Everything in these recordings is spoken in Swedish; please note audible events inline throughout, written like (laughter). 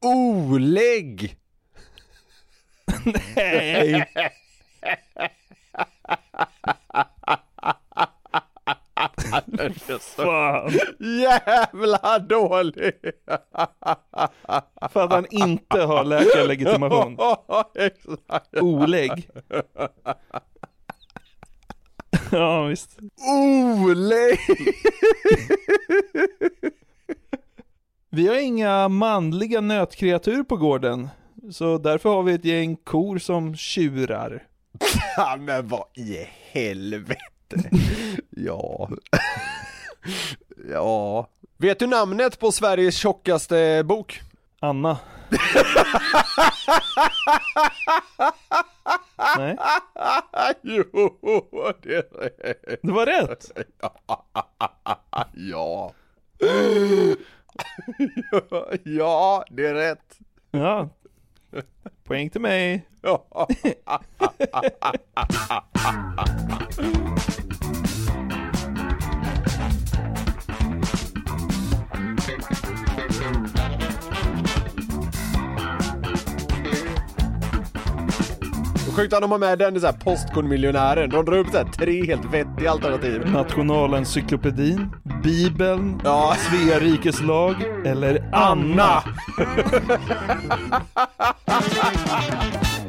Olägg! Nej. Fan. Jävla dålig! För att han inte har läkarlegitimation. Olägg. Ja visst. Olägg! Vi har inga manliga nötkreatur på gården. Så därför har vi ett gäng kor som tjurar. (laughs) Ja, men vad i helvete? (laughs) Ja. (laughs) Ja. Vet du namnet på Sveriges tjockaste bok? Anna. Nej, Jo, det är rätt. det var rätt. Ja. (laughs) Ja, det är rätt. Ja. Poäng till mig. (laughs) Sjukt att de har med den i Postkodmiljonären. De drar upp så här tre helt vettiga alternativ. Nationalencyklopedin, Bibeln, Ja. Svea rikes lag eller Anna.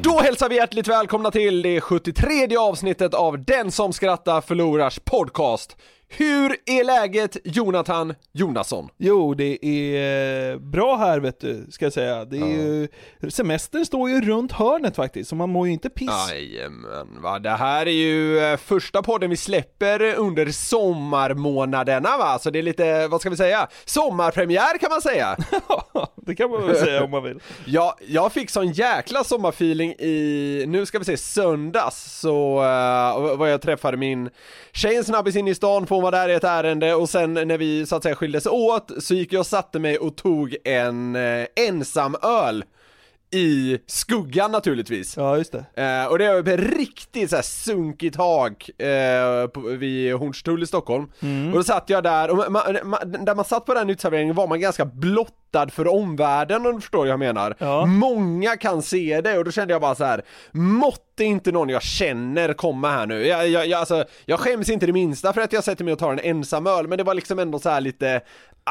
Då hälsar vi hjärtligt välkomna till det 73 avsnittet av Den som skrattar förlorars podcast. Hur är läget Jonathan Jonasson? Jo, det är eh, bra här vet du, ska jag säga. Det är ju, semestern står ju runt hörnet faktiskt, så man mår ju inte piss. Jajamän, va? Det här är ju eh, första podden vi släpper under sommarmånaderna va? Så det är lite, vad ska vi säga? Sommarpremiär kan man säga! (laughs) det kan man väl säga om man vill. (laughs) Ja, jag fick sån jäkla sommarfeeling i, nu ska vi se, söndags så uh, var jag träffade min tjej en snabbis in i stan, för hon var där i ett ärende och sen när vi så att säga skildes åt så gick jag och satte mig och tog en uh, ensam öl i skuggan naturligtvis. Ja, just det. Eh, och det var ett riktigt såhär sunkigt hak eh, på, vid Hornstull i Stockholm. Och då satt jag där, och man, man, där man satt på den uteserveringen var man ganska blottad för omvärlden om du förstår vad jag menar. Ja. Många kan se det och då kände jag bara så här. måtte inte någon jag känner komma här nu. Jag, jag, jag, alltså, jag skäms inte det minsta för att jag sätter mig och tar en ensam öl, men det var liksom ändå så här lite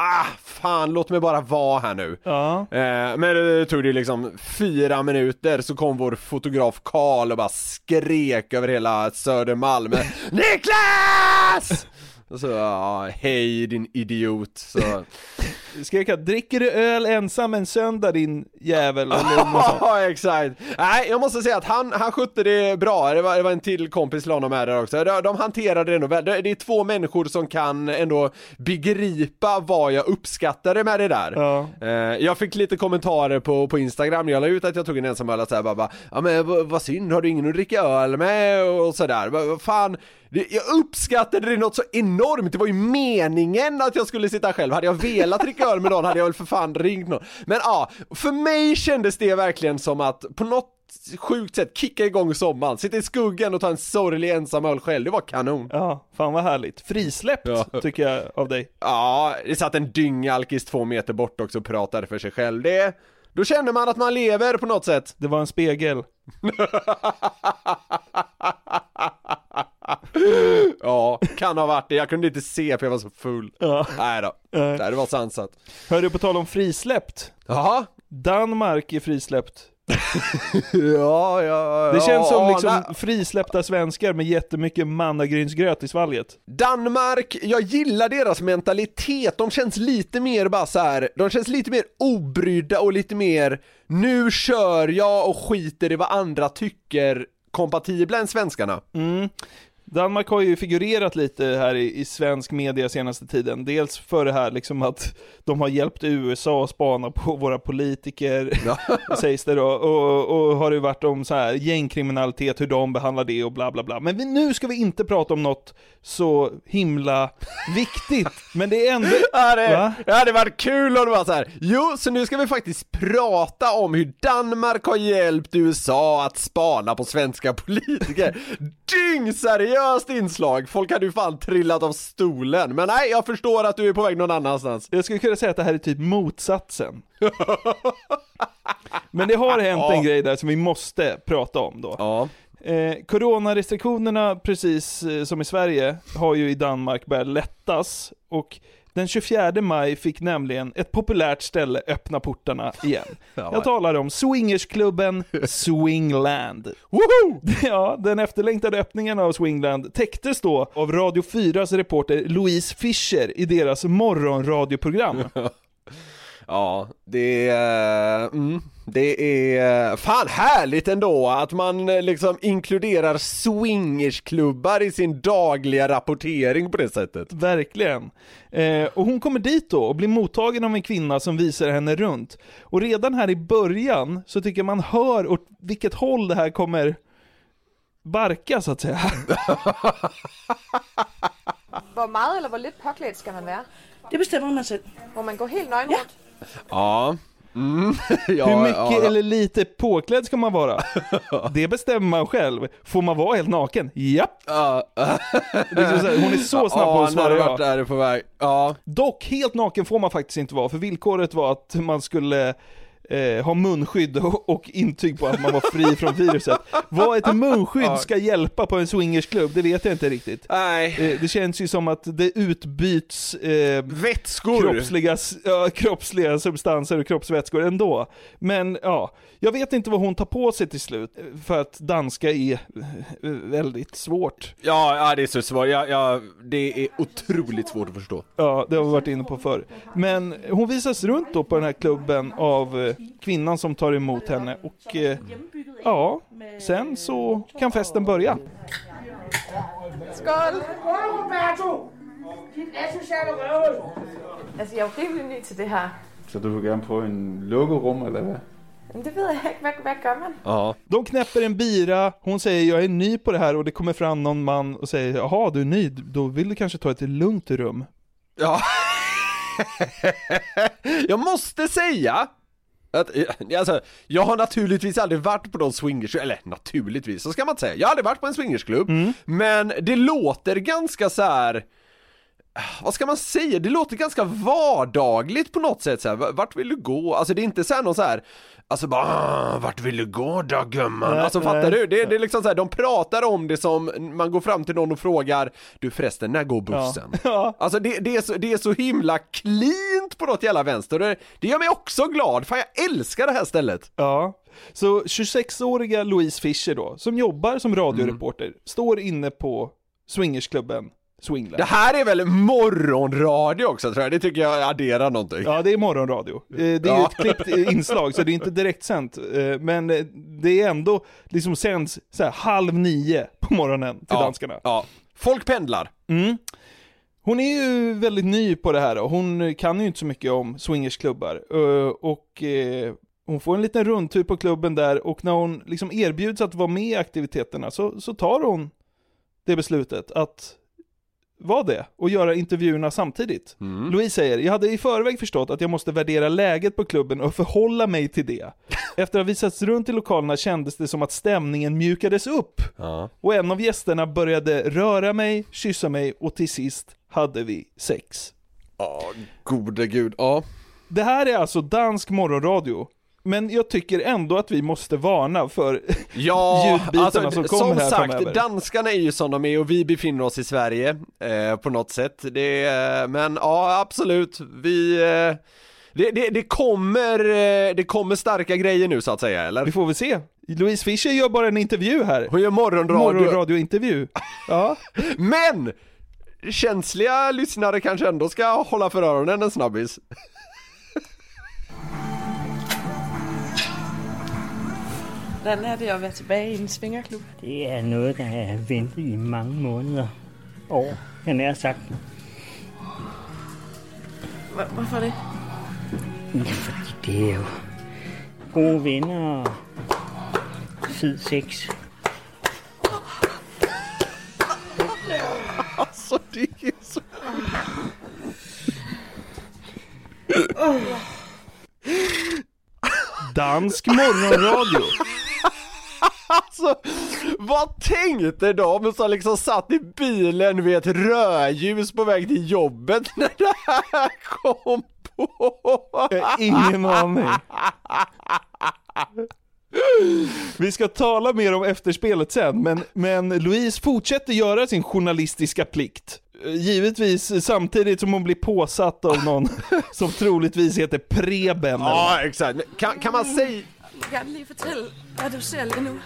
Ah, fan låt mig bara vara här nu. Ja. Eh, men det tog det liksom fyra minuter så kom vår fotograf Karl och bara skrek över hela Södermalm (laughs) Niklas! Och så, ja, hej din idiot. Så, (laughs) Skrek jag, dricker du öl ensam en söndag din jävel? (laughs) Ja exakt. Nej jag måste säga att han, han skötte det bra, det var, det var en till kompis till honom med där också. De, de hanterade det nog väl, det, det är två människor som kan ändå begripa vad jag uppskattade med det där. Ja. Eh, jag fick lite kommentarer på, på Instagram, jag la ut att jag tog en ensam öl och såhär bara, bara Ja men vad, synd, har du ingen att dricka öl med? Och sådär, vad, fan jag uppskattade det något så enormt, det var ju meningen att jag skulle sitta själv, hade jag velat dricka öl med någon hade jag väl för fan ringt någon. Men ja, för mig kändes det verkligen som att på något sjukt sätt kicka igång sommaren, sitta i skuggan och ta en sorglig ensam öl själv, det var kanon. Ja, fan vad härligt. Frisläppt Ja. tycker jag av dig. Ja, det satt en dyngalkis två meter bort också och pratade för sig själv, det då känner man att man lever på något sätt. Det var en spegel. (laughs) Ja, kan ha varit det. Jag kunde inte se för jag var så full. Ja. Nej då. Nej. Nej, det var sansat. Hörru, på tal om frisläppt. Jaha, Danmark är frisläppt. (laughs) Ja, ja, Det känns som ja, liksom frisläppta svenskar med jättemycket mannagrynsgröt i svalget. Danmark, jag gillar deras mentalitet, de känns lite mer bara så här. de känns lite mer obrydda och lite mer nu kör jag och skiter i vad andra tycker kompatibla än svenskarna. Mm. Danmark har ju figurerat lite här i, i svensk media senaste tiden. Dels för det här liksom att de har hjälpt USA att spana på våra politiker, (laughs) sägs det då. Och, och har det varit om så här gängkriminalitet, hur de behandlar det och bla bla bla. Men vi, nu ska vi inte prata om något så himla viktigt. Men det är ändå... (laughs) Ja, det, Va? det hade varit kul om det var så här. jo så nu ska vi faktiskt prata om hur Danmark har hjälpt USA att spana på svenska politiker. Dyngseriöst inslag, folk hade ju fan trillat av stolen. Men nej, jag förstår att du är på väg någon annanstans. Jag skulle kunna säga att det här är typ motsatsen. Men det har hänt en grej där som vi måste prata om då. Ja. Eh, coronarestriktionerna, precis eh, som i Sverige, har ju i Danmark börjat lättas. Och den 24 maj fick nämligen ett populärt ställe öppna portarna igen. (laughs) Jag talar om swingersklubben (laughs) Swingland. Woho! (laughs) Ja, den efterlängtade öppningen av Swingland täcktes då av Radio 4s reporter Louise Fischer i deras morgonradioprogram. Ja, det är, mm, det är fan härligt ändå att man eh, liksom inkluderar swingersklubbar i sin dagliga rapportering på det sättet. Verkligen. Eh, och hon kommer dit då och blir mottagen av en kvinna som visar henne runt. Och redan här i början så tycker jag man hör åt vilket håll det här kommer barka så att säga. (laughs) Hvor meget eller hvor lidt påklædt skal man være? Det bestemmer man selv. Må man gå helt nøgen Ja. rundt? Ja. Mm. (laughs) ja Hur mycket ja, eller lite påklädd ska man vara? (laughs) Det bestämmer man själv. Får man vara helt naken? Japp! Ja. (laughs) Hon är så snabb på att svara ja. varit där på väg. Ja. Dock, helt naken får man faktiskt inte vara, för villkoret var att man skulle eh, ha munskydd (laughs) och, och intyg på att man var fri från viruset. Vad ett munskydd ska hjälpa på en swingersklubb, det vet jag inte riktigt. Nej. Eh, det känns ju som att det utbyts eh, Vätskor. kroppsliga, ja, kroppsliga substanser och kroppsvätskor ändå. Men ja, jag vet inte vad hon tar på sig till slut, eh, för att danska är eh, väldigt svårt. Ja, ja, det är så svårt. Ja, ja, det är otroligt svårt att förstå. Ja, det har vi varit inne på förr. Men hon visas runt då på den här klubben av eh, kvinnan som tar emot henne och eh, ja, sen så kan festen börja. Skål! Altså, jeg er jo rimelig ny til det her. Så du vil gerne prøve en lukket rum, eller det ved jeg ikke. Hvad, hvad gør man? Ja. De knäpper en bira, hon säger jag är ny på det här och det kommer fram någon man och säger jaha du är ny, då vill du kanske ta ett lugnt rum. Ja. (laughs) jag måste säga att, eh, (laughs) alltså, jag har naturligtvis aldrig varit på någon swingers, eller naturligtvis, så ska man inte säga. Jag har aldrig varit på en swingersklubb, men det låter ganska så här. Vad ska man säga? Det låter ganska vardagligt på något sätt så här. Vart vill du gå? Alltså det är inte så här någon så här Alltså bara, "Ah, vart vill du gå då gumman? Alltså fattar du? Det, det är liksom så här, de pratar om det som, man går fram till någon och frågar Du förresten, när går bussen? (laughs) Ja. Alltså det, det, är så, det är så himla cleant på något jävla vänster, det, det gör mig också glad, fan jag älskar det här stället! Ja, så 26-åriga Louise Fischer då, som jobbar som radioreporter, står inne på swingersklubben Swingland. Det här är väl morgonradio också tror jag, det tycker jag adderar någonting. Ja, det är morgonradio. Eh, Det är ju Ja. ett klippt inslag, så det är inte direkt sänt. Eh, Men eh, det är ändå liksom sänds så här halv nio på morgonen till ja, danskarna. Ja. Folk pendlar. Mm. Hon är ju väldigt ny på det här och hon kan ju inte så mycket om swingersklubbar. Och hon får en liten rundtur på klubben där och när hon liksom erbjuds att vara med i aktiviteterna så, så tar hon det beslutet att vara det och göra intervjuerna samtidigt. Louise säger, jag hade i förväg förstått att jag måste värdera läget på klubben och förhålla mig till det. (laughs) Efter att ha visats runt i lokalerna kändes det som att stämningen mjukades upp. Ja. Och en av gästerna började röra mig, kyssa mig och till sist hade vi sex. Ja, gode gud, ja. Det här är alltså dansk morgonradio. Men jag tycker ändå att vi måste varna för (laughs) Ja, ljudbitarna alltså, som kommer som här sagt, framöver. danskarna är ju som de är och vi befinner oss i Sverige eh, på något sätt. Det, är- men ja, absolut, vi, eh, det, det, det, kommer, eh, det kommer starka grejer nu så att säga, eller? Vi får väl se. Louise Fischer gör bara en intervju här. Hon gör morgonradio. Morgonradiointervju. Ja. (laughs) Men! Känsliga lyssnare kanske ändå ska hålla för öronen en snabbis. Hvordan er det at være tilbage i en svingerklub? Det er noget, der er ventet i mange måneder. År, jeg nær sagt. Hvor- Hvorfor det? Ja, fordi det er jo gode venner og fed sex. Så... Dansk morgonradio. (laughs) Alltså, vad tänkte de som liksom satt i bilen vid ett rödljus på väg till jobbet (laughs) när det här kom på? Jag har ingen aning. (laughs) Vi ska tala mer om efterspelet sen, men, men Louise fortsätter göra sin journalistiska plikt. Givetvis samtidigt som hon blir påsatt av någon som troligtvis heter Preben. Ja, exakt. Kan, kan man säga... Jeg gerne lige fortælle, hvad du ser lige nu.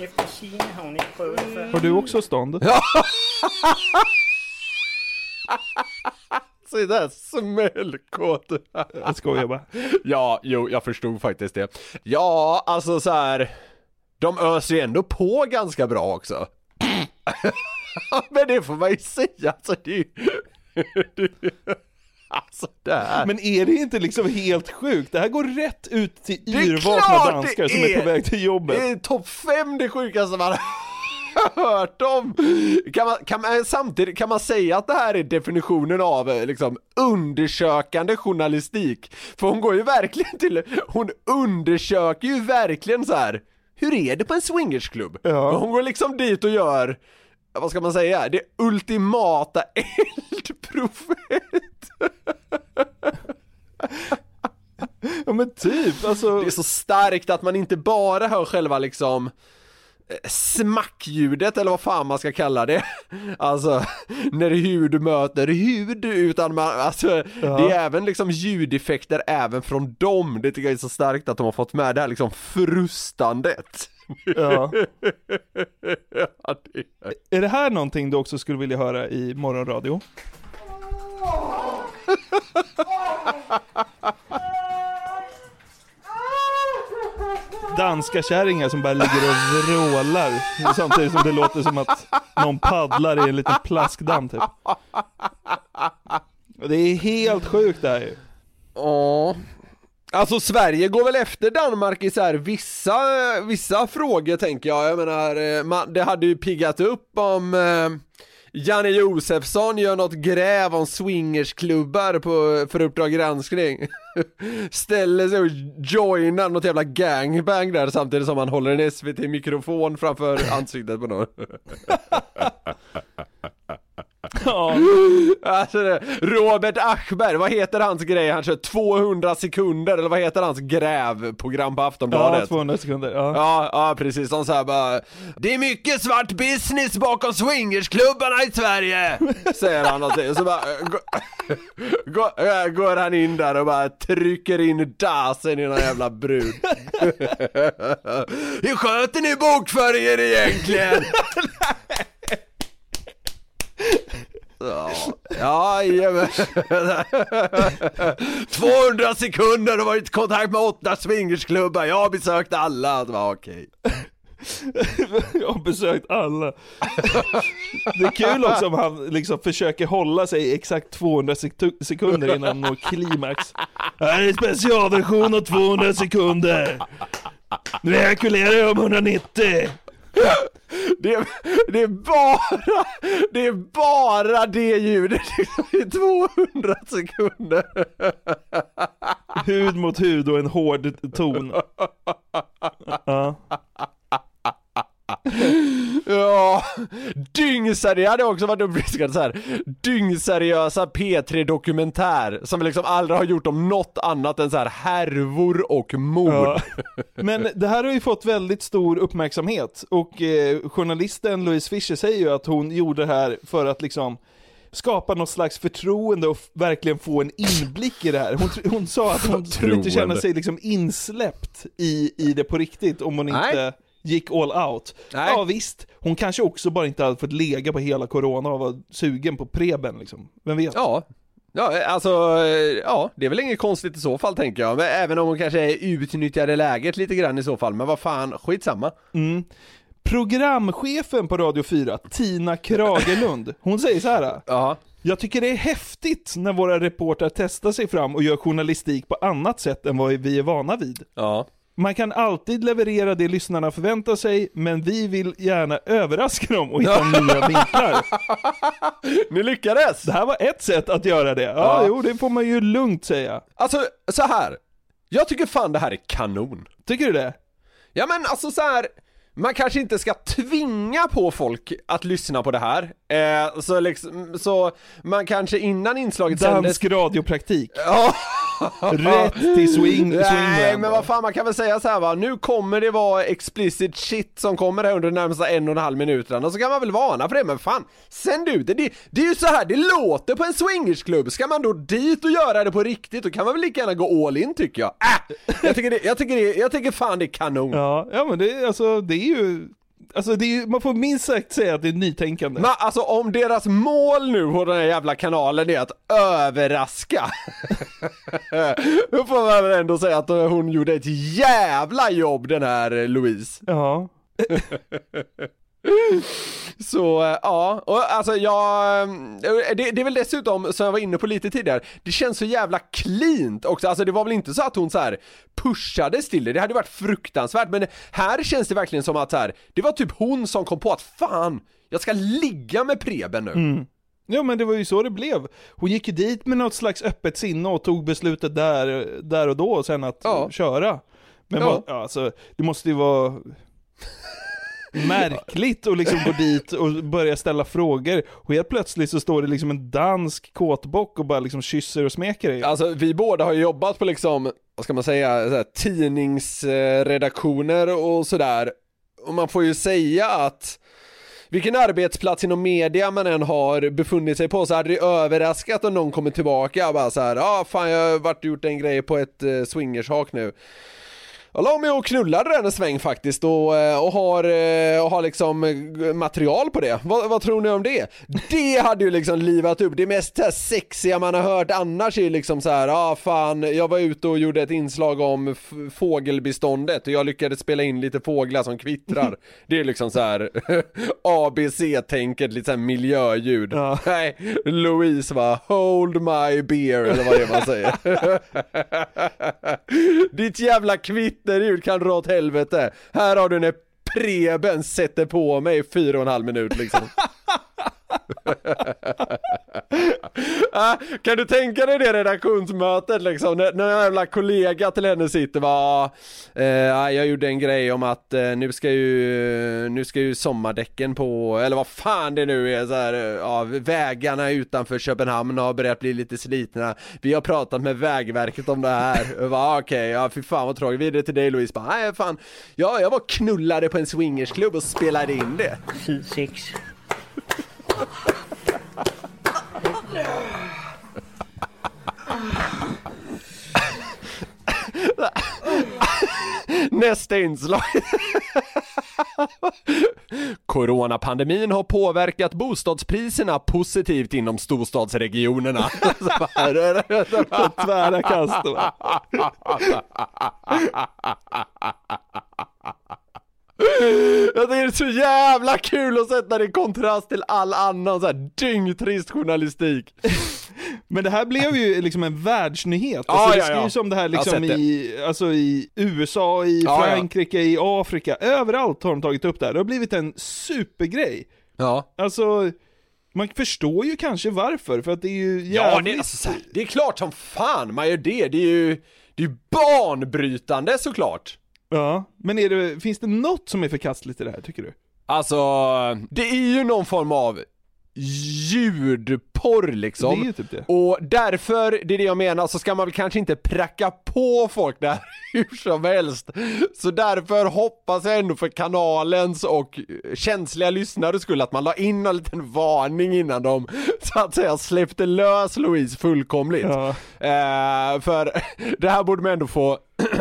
Efter sigende har hun ikke prøvet det før. Har du också stånd? Så där smällkåt. Jag skojar bara. Ja, jo, jag förstod faktiskt det. Ja, alltså så här. De öser ju ändå på ganska bra också. Men det får man ju säga, alltså det är ju... Alltså det här. Men är det inte liksom helt sjukt? Det här går rätt ut till är yrvakna danskar det som är på är! väg till jobbet. Det är topp fem det sjukaste man har hört om. Kan man, kan man, samtidigt kan man säga att det här är definitionen av eh, liksom undersökande journalistik? För hon går ju verkligen till, hon undersöker ju verkligen så här. hur är det på en swingersklubb? Ja. Hon går liksom dit och gör, vad ska man säga, det ultimata (laughs) eldprovet. Ja men typ, alltså. Det är så starkt att man inte bara hör själva liksom eh, smackljudet eller vad fan man ska kalla det. (laughs) Alltså, när hud möter hud, utan man, alltså, Ja. det är även liksom ljudeffekter även från dem. Det tycker jag är så starkt att de har fått med det här liksom frustandet. Ja. (laughs) Ja, det är... Är det här någonting du också skulle vilja höra i morgonradio? Danska kärringar som bara ligger och vrålar samtidigt som det låter som att någon paddlar i en liten plaskdamm typ. (laughs) Det är helt sjukt det här ju. Ja. Alltså Sverige går väl efter Danmark i så här vissa, vissa frågor tänker jag. Jag menar, eh, man, det hade ju piggat upp om eh, Janne Josefsson gör något gräv om swingersklubbar på, för Uppdrag granskning. (laughs) Ställer sig och joinar något jävla gangbang där samtidigt som han håller en SVT-mikrofon framför ansiktet på någon. (laughs) Ja. Alltså Robert Aschberg, vad heter hans grej? Han kör 200 sekunder, eller vad heter hans grävprogram på Aftonbladet? Ja, 200 sekunder. Ja. Ja, ja precis, som såhär bara Det är mycket svart business bakom swingersklubbarna i Sverige! (laughs) Säger han och så bara går, går, (laughs) går han in där och bara trycker in dasen i någon jävla brud (laughs) Hur sköter ni bokföringen egentligen? Ja, ja, jajamän. 200 sekunder och varit i kontakt med åtta swingersklubbar, jag har besökt alla. Det var okej. Jag har besökt alla. Det är kul också om han liksom försöker hålla sig i exakt 200 sekunder innan han når klimax. Här är specialversion av 200 sekunder. Nu ejakulerar jag om 190. Det är, det är bara, det är bara det ljudet i 200 sekunder. Hud mot hud och en hård ton. Ja. Ja, dyngseriösa, det hade också varit uppfriskande så här. Dyngseriösa P3 Dokumentär som liksom aldrig har gjort om något annat än så här härvor och mord. Ja. (laughs) Men det här har ju fått väldigt stor uppmärksamhet och eh, journalisten Louise Fischer säger ju att hon gjorde det här för att liksom skapa något slags förtroende och verkligen få en inblick i det här. Hon, hon sa att hon skulle inte känna sig liksom insläppt i, i det på riktigt om hon Nej. Gick all out. Nej. Ja visst, hon kanske också bara inte hade fått lega på hela corona och var sugen på preben liksom. Vem vet? Ja. Ja, alltså, ja, det är väl inget konstigt i så fall tänker jag. Men även om hon kanske utnyttjade läget lite grann i så fall. Men vad fan, skitsamma. Mm. Programchefen på Radio 4, Tina Kragelund, hon säger så här. Ja. Jag tycker det är häftigt när våra reportrar testar sig fram och gör journalistik på annat sätt än vad vi är vana vid. Ja. Man kan alltid leverera det lyssnarna förväntar sig, men vi vill gärna överraska dem och hitta nya vinklar. (laughs) Ni lyckades! Det här var ett sätt att göra det. Ja, Ja. jo, det får man ju lugnt säga. Alltså, så här. Jag tycker fan det här är kanon. Tycker du det? Ja men alltså så här. Man kanske inte ska tvinga på folk att lyssna på det här. Eh, så liksom, så man kanske innan inslaget sändes... Dansk radiopraktik. Ja. (laughs) Rätt till swing, Nej men vad fan man kan väl säga så här va, nu kommer det vara explicit shit som kommer här under de närmsta en och en halv minuterna. Och så kan man väl varna för det men fan, sänd ut det, det, det är ju så här det låter på en swingersklubb, ska man då dit och göra det på riktigt då kan man väl lika gärna gå all in tycker jag. Äh, jag tycker det, jag tycker det, jag tycker fan det är kanon. Ja, ja men det, alltså, det är ju... Alltså det är, man får minst sagt säga att det är nytänkande. Men alltså om deras mål nu på den här jävla kanalen är att överraska (laughs) Då får man väl ändå säga att hon gjorde ett jävla jobb den här Louise Ja. (laughs) (laughs) Så eh, ja, och alltså jag, eh, det, det är väl dessutom som jag var inne på lite tidigare, det känns så jävla cleant också, alltså det var väl inte så att hon så här pushades till det, det hade varit fruktansvärt men här känns det verkligen som att så här, det var typ hon som kom på att fan, jag ska ligga med Preben nu. Mm. Ja men det var ju så det blev. Hon gick ju dit med något slags öppet sinne och tog beslutet där, där och då sen att köra. Men Ja. vad, ja, alltså, det måste ju vara märkligt att liksom gå dit och börja ställa frågor och helt plötsligt så står det liksom en dansk kåtbock och bara liksom kysser och smeker dig. Alltså vi båda har ju jobbat på liksom, vad ska man säga, så här, tidningsredaktioner och sådär. Och man får ju säga att vilken arbetsplats inom media man än har befunnit sig på så hade det överraskat om någon kommer tillbaka och bara så här, ja ah, fan jag har varit och gjort en grej på ett eh, swingershak nu. Jag la mig och knullade den en sväng faktiskt och, eh, och, har, eh, och har liksom eh, material på det. Vad, vad tror ni om det? Det hade ju liksom livat upp, det mest här sexiga man har hört annars är ju liksom så här, ja ah, fan, jag var ute och gjorde ett inslag om fågelbeståndet och jag lyckades spela in lite fåglar som kvittrar. (laughs) Det är liksom så här (laughs) ABC-tänket, lite så här miljöljud. (laughs) Nej, Louise var hold my beer eller vad det är man säger. Ditt jävla kvitterljud kan dra åt helvete. Här har du när Preben sätter på mig i fyra och en halv minut liksom. (laughs) Ah, kan du tänka dig det redaktionsmötet liksom, när, när en jävla kollega till henne sitter och bara, eh, ja, jag gjorde en grej om att eh, nu ska ju, nu ska ju sommardäcken på, eller vad fan det nu är så här, eh, ja, vägarna utanför Köpenhamn har börjat bli lite slitna, vi har pratat med vägverket om det här, (laughs) va bara, okay, okej, ja fy fan vad tråkigt, vidare till dig Louise, bara, nej fan, ja jag var knullade på en swingersklubb och spelade in det. Sid Nästa inslag. Coronapandemin har påverkat bostadspriserna positivt inom storstadsregionerna. Alltså, tvära kast. Jag tycker det är så jävla kul att sätta det i kontrast till all annan så här dyngtrist journalistik. Men det här blev ju liksom en världsnyhet. Ja, Alltså, det ja, skrivs ja. om det här liksom det. i, alltså i USA, i Ja, ja. Frankrike, i Afrika, överallt har de tagit upp det här. Det har blivit en supergrej. Ja. Alltså, man förstår ju kanske varför, för att det är ju jävligt... Ja, det alltså, det är klart som fan man gör det. Det är ju, det är ju banbrytande såklart. Ja, men är det, finns det något som är förkastligt i det här tycker du? Alltså, det är ju någon form av ljudporr liksom. Det är ju typ det. Och därför, det är det jag menar, så ska man väl kanske inte pracka på folk där (laughs) hur som helst. Så därför hoppas jag ändå för kanalens och känsliga lyssnare skull att man la in en liten varning innan de så att säga släppte lös Louise fullkomligt. Ja. Eh, för (laughs) det här borde man ändå få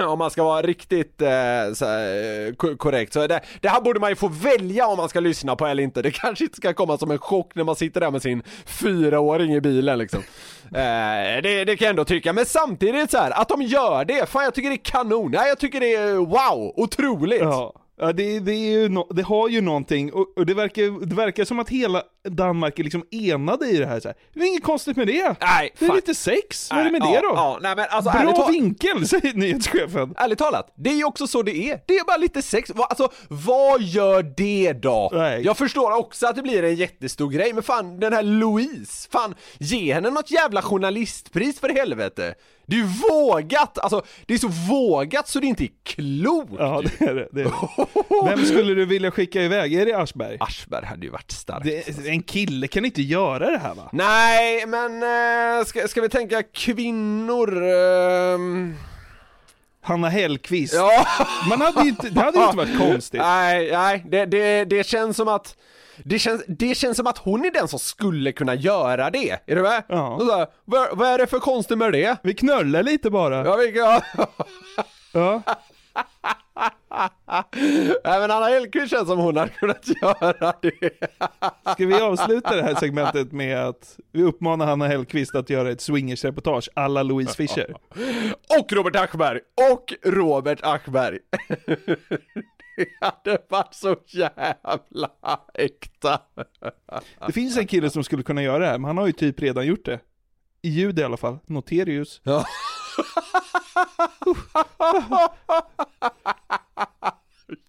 om man ska vara riktigt eh, så, här, eh, korrekt så det, det här borde man ju få välja om man ska lyssna på eller inte. Det kanske inte ska komma som en chock när man sitter där med sin fyraåring i bilen liksom. Eh, det, det kan jag ändå tycka, men samtidigt så här att de gör det, fan jag tycker det är kanon, Nej, jag tycker det är wow, otroligt! Ja, ja det, det, är ju no, det har ju någonting, och, och det, verkar, det verkar som att hela Danmark är liksom enade i det här. Så här. Det är inget konstigt med det. Nej, det är fan. lite sex, vad är det med Nej, det ja, då? Ja, nej, men alltså, Bra vinkel, (laughs) säger nyhetschefen. Ärligt talat, det är ju också så det är. Det är bara lite sex. Alltså, vad gör det då? Nej. Jag förstår också att det blir en jättestor grej, men fan den här Louise, fan ge henne något jävla journalistpris för helvete. Det är ju vågat, alltså det är så vågat så det inte är klokt. Ja, det är det. det, är det. Vem skulle du vilja skicka iväg? Är det Aschberg? Aschberg hade ju varit starkt. Det, en kille kan inte göra det här va? Nej, men eh, ska, ska vi tänka kvinnor? ehm? Hanna Hellquist. Ja. Man hade ju inte, det hade ju inte varit konstigt. (laughs) Nej, nej, det, det, det känns som att det känns, det känns som att hon är den som skulle kunna göra det, är du med? Ja. Och Så här, vad, vad är det för konstigt med det? Vi knullar lite bara. Ja, vi, ja. Ja. (laughs) (laughs) Nej men Anna Hellquist känns som hon hade kunnat (laughs) göra det. Ska vi avsluta det här segmentet med att vi uppmanar Hanna Hellquist att göra ett swingersreportage alla Louise Fischer? (laughs) Och Robert Aschberg! Och Robert Aschberg! Det hade varit så jävla äkta. Det finns en kille som skulle kunna göra det här, men han har ju typ redan gjort det. I ljud i alla fall. Noterius. Ja.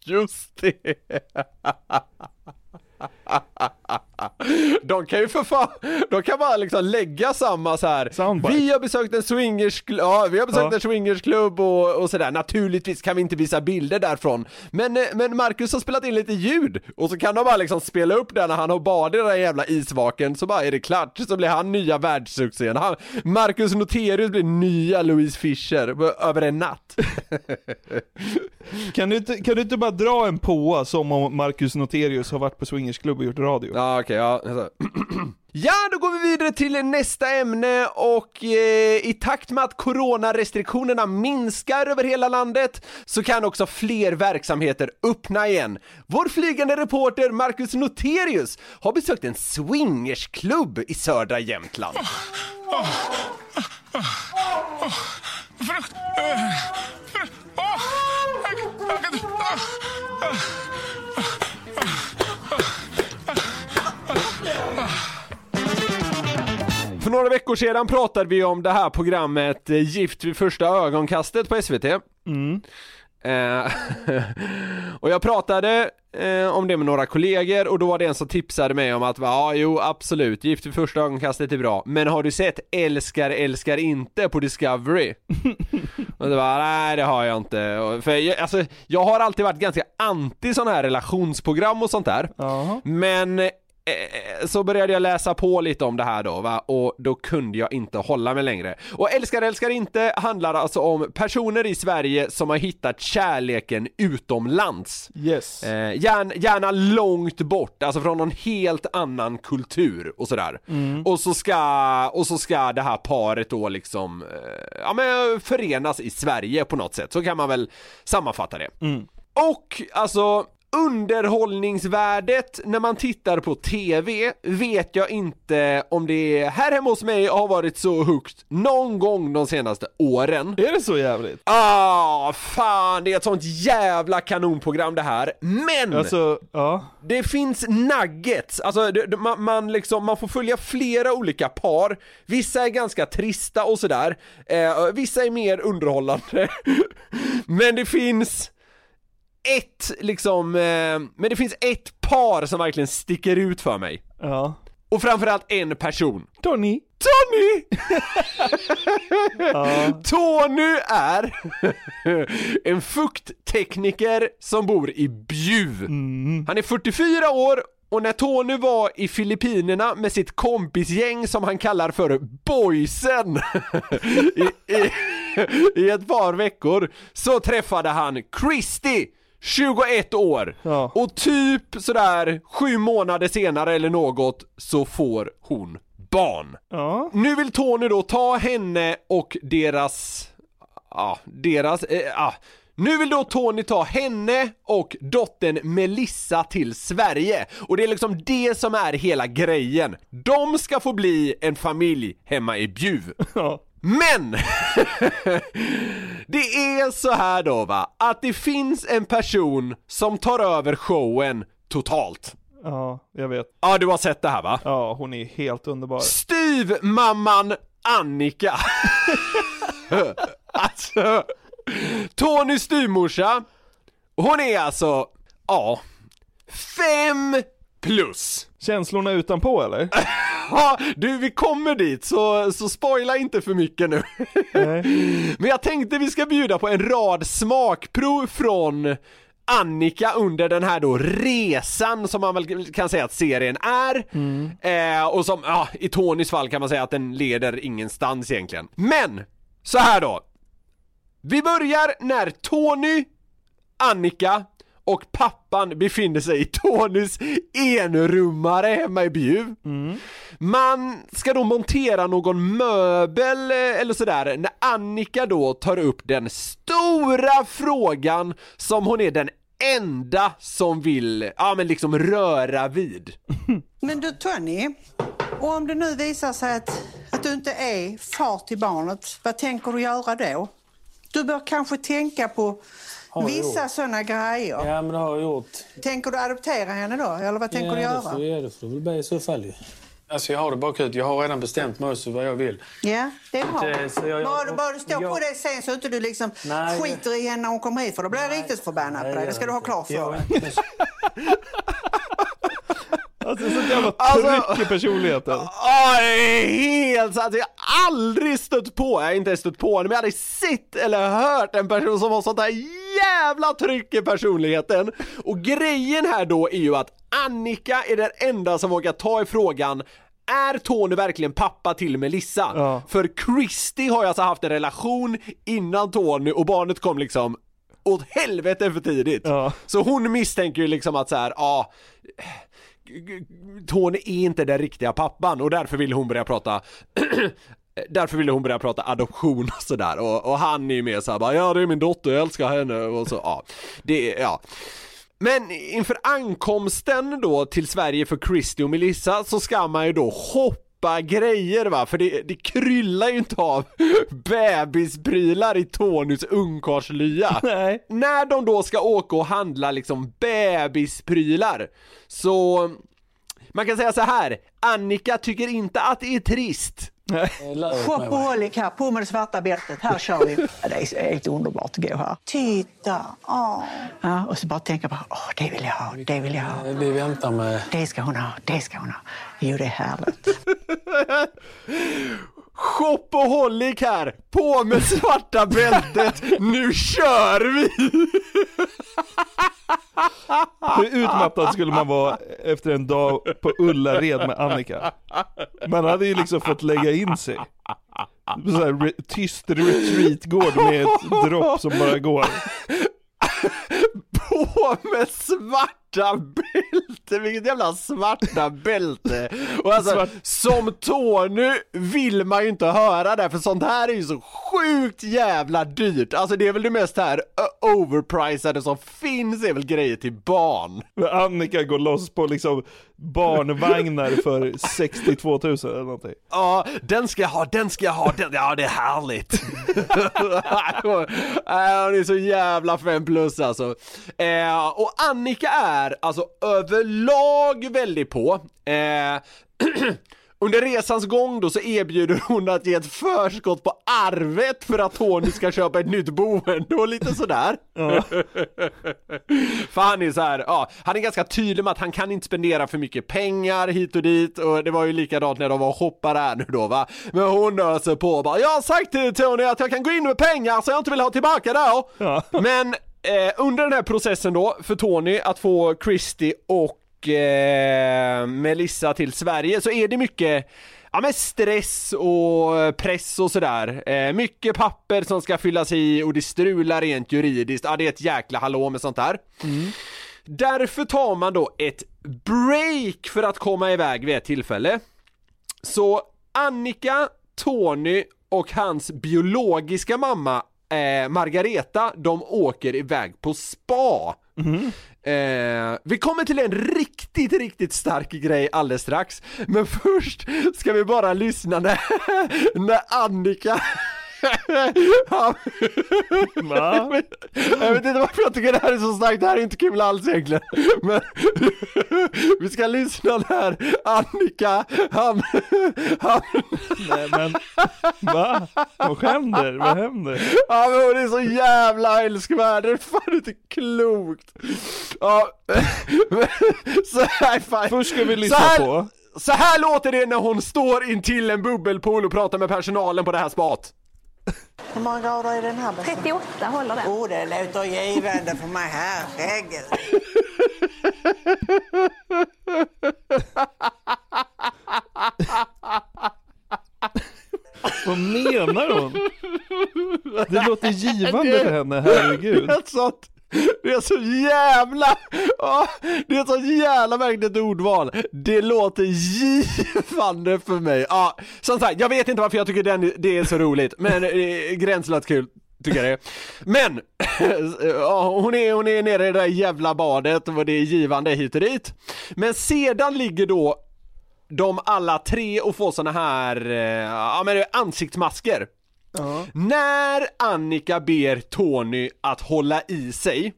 Just det. (laughs) De kan ju för fan, de kan bara liksom lägga samma så här. Soundbite. Vi har besökt en swingersklubb, ja vi har besökt Ja. en swingersklubb och, och sådär, naturligtvis kan vi inte visa bilder därifrån. Men, eh, men Marcus har spelat in lite ljud, och så kan de bara liksom spela upp det när han har badat i den där jävla isvaken, så bara är det klart, så blir han nya världssuccén. Han, Marcus Noterius blir nya Louise Fischer över en natt. Kan du, inte, kan du inte bara dra en påa som om Marcus Noterius har varit på swingersklubb och gjort radio? Ja okej, ja. Alltså. (clears throat) Ja, då går vi vidare till nästa ämne och eh, i takt med att coronarestriktionerna minskar över hela landet så kan också fler verksamheter öppna igen. Vår flygande reporter Marcus Noterius har besökt en swingersklubb i södra Jämtland. Oh, oh, oh, frukt... Åh! För några veckor sedan pratade vi om det här programmet eh, Gift vid första ögonkastet på SVT. Mm. Eh, (laughs) och jag pratade eh, om det med några kollegor och då var det en som tipsade mig om att ja, jo absolut, Gift vid första ögonkastet är bra, men har du sett Älskar älskar inte på Discovery? (laughs) och det var nej det har jag inte. Och- För jag, alltså, jag har alltid varit ganska anti sådana här relationsprogram och sånt där. Jaha. Men eh, så började jag läsa på lite om det här då va, och då kunde jag inte hålla mig längre. Och Älskar älskar inte handlar alltså om personer i Sverige som har hittat kärleken utomlands. Yes. Eh, gärna, gärna långt bort, alltså från någon helt annan kultur och sådär. Mm. Och så ska, och så ska det här paret då liksom, eh, ja men förenas i Sverige på något sätt, så kan man väl sammanfatta det. Mm. Och alltså Underhållningsvärdet när man tittar på TV vet jag inte om det här hemma hos mig har varit så högt någon gång de senaste åren. Är det så jävligt? Ah, fan det är ett sånt jävla kanonprogram det här. Men! Alltså, ja. Det finns nuggets, alltså det, man, man, liksom, man får följa flera olika par, vissa är ganska trista och sådär, eh, vissa är mer underhållande, (laughs) men det finns ett liksom, eh, men det finns ett par som verkligen sticker ut för mig. Ja. Och framförallt en person. Tony. Tony! (laughs) Tony är en fukttekniker som bor i Bjuv. Han är 44 år och när Tony var i Filippinerna med sitt kompisgäng som han kallar för boysen (laughs) i, i, i ett par veckor så träffade han Christy 21 år och typ sådär sju månader senare eller något så får hon barn. Nu vill Tony då ta henne och deras, ja, deras, eh, ja. Nu vill då Tony ta henne och dottern Melissa till Sverige och det är liksom det som är hela grejen. De ska få bli en familj hemma i Bjuv. Men! (laughs) det är så här då va, att det finns en person som tar över showen totalt. Ja, jag vet. Ja, du har sett det här va? Ja, hon är helt underbar. Styvmamman Annika. (laughs) alltså, Tony styvmorsa. Hon är alltså, ja, fem plus. Känslorna utanpå eller? (laughs) Ja, du vi kommer dit så, så spoila inte för mycket nu. (laughs) Men jag tänkte vi ska bjuda på en rad smakprov från Annika under den här då resan som man väl kan säga att serien är. Eh, och som, ja, i Tonys fall kan man säga att den leder ingenstans egentligen. Men, så här då. Vi börjar när Tony, Annika och pappan befinner sig i Tonys enrummare hemma i Bjuv. Man ska då montera någon möbel eh, eller sådär när Annika då tar upp den stora frågan som hon är den enda som vill, ja men liksom röra vid. (laughs) Men du Tony, och om det nu visar sig att, att du inte är far till barnet, vad tänker du göra då? Du bör kanske tänka på Har vissa sådana grejer. Ja, men det har jag gjort. Tänker du adoptera henne då, eller vad tänker ja, du Det göra? får, ja, det får väl bli i så fall ju. Alltså jag har det bakut. Jag har redan bestämt mig också vad jag vill. Ja, det är bra. Det- så jag- bara, du- bara du står jag- på det sen så inte du liksom Nej, skiter i henne när hon kommer hit för då blir jag riktigt förbannad på dig. Det ska du ha klart för dig. (laughs) Alltså så jävla Alltså- tryck i personligheten. Ja, helt sant. Jag har aldrig stött på, jag har inte stött på men jag har aldrig sett eller hört en person som har sånt här jävla tryck i personligheten. Och grejen här då är ju att Annika är den enda som vågar ta i frågan är Tony verkligen pappa till Melissa? För Christy har ju alltså haft en relation innan Tony och barnet kom liksom åt helvete för tidigt. Så hon misstänker ju liksom att så här, ja Tony är inte den riktiga pappan och därför ville hon börja prata (clears throat) Därför ville hon börja prata adoption och sådär. Och, och han är ju mer såhär bara ja det är min dotter, jag älskar henne och så ja. Det är, ja. Men inför ankomsten då till Sverige för Christy och Melissa så ska man ju då hoppa grejer va, för det, det kryllar ju inte av bebisprylar i Tonys ungkarlslya. (laughs) När de då ska åka och handla liksom bebisprylar så man kan säga så här. Annika tycker inte att det är trist. Shopaholic här, på med det svarta bältet. Här kör vi. Det är helt underbart att gå här. Titta! Åh. Ja, och så bara tänka på, åh, det vill jag ha, det vill jag ha. Vi väntar med... Det ska hon ha, det ska hon ha. Jo, det är härligt. (laughs) Shopaholic här, på med svarta bältet, nu kör vi! Hur utmattad skulle man vara efter en dag på Ullared med Annika? Man hade ju liksom fått lägga in sig. Så här, re- tyst retreatgård med ett dropp som bara går. På med svarta (laughs) bälte, vilket jävla svarta bälte! Och alltså, som Tony vill man ju inte höra det, för sånt här är ju så sjukt jävla dyrt. Alltså det är väl det mest här ö, overpricade som finns, är väl grejer till barn. Annika går loss på liksom barnvagnar för 62 000 eller någonting. Ja, den ska jag ha, den ska jag ha, den, ja det är härligt. (laughs) (laughs) Hon är så jävla fem plus alltså. Eh, och Annika är alltså överlag väldigt på. Eh, (clears throat) under resans gång då så erbjuder hon att ge ett förskott på arvet för att Tony ska köpa ett nytt boende och lite sådär. (laughs) för han är så här, ja, han är ganska tydlig med att han kan inte spendera för mycket pengar hit och dit och det var ju likadant när de var och hoppade här nu då va. Men hon öser på och bara, jag har sagt till Tony att jag kan gå in med pengar så jag inte vill ha tillbaka det. Men eh, under den här processen då för Tony att få Christy och eh, Melissa till Sverige så är det mycket Ja men stress och press och sådär. Eh, mycket papper som ska fyllas i och det strular rent juridiskt. Ja det är ett jäkla hallå med sånt där. Därför tar man då ett break för att komma iväg vid ett tillfälle. Så Annika, Tony och hans biologiska mamma eh, Margareta, de åker iväg på spa. Eh, vi kommer till en riktigt, riktigt stark grej alldeles strax. Men först ska vi bara lyssna när, (laughs) när Annika Han- Va? Jag vet inte varför jag tycker det här är så starkt, det här är inte kul alls egentligen. Men vi ska lyssna när Annika, han, han Nej men, va? Vad händer? Vad händer? Ja men hon är så jävla älskvärd, det är fan inte klokt! Ja, så här, fan. Först ska vi lyssna här, på. Så här låter det när hon står intill en bubbelpool och pratar med personalen på det här spat. Hur många grader är den här? 38 håller den. Oh, det låter givande för mig. Herregud. (laughs) Vad menar hon? Det låter givande för henne, herregud. Det är så, (laughs) det är så jävla, oh, det är så jävla märkligt ordval. Det låter givande för mig. Ja, som sagt, jag vet inte varför jag tycker den, det är så roligt, men eh, gränslöst kul. Tycker jag det är. Men, (laughs) ja, hon, är, hon är nere i det där jävla badet och det är givande hit och dit. Men sedan ligger då de alla tre och får såna här, eh, ja men ansiktsmasker ansiktsmasker. När Annika ber Tony att hålla i sig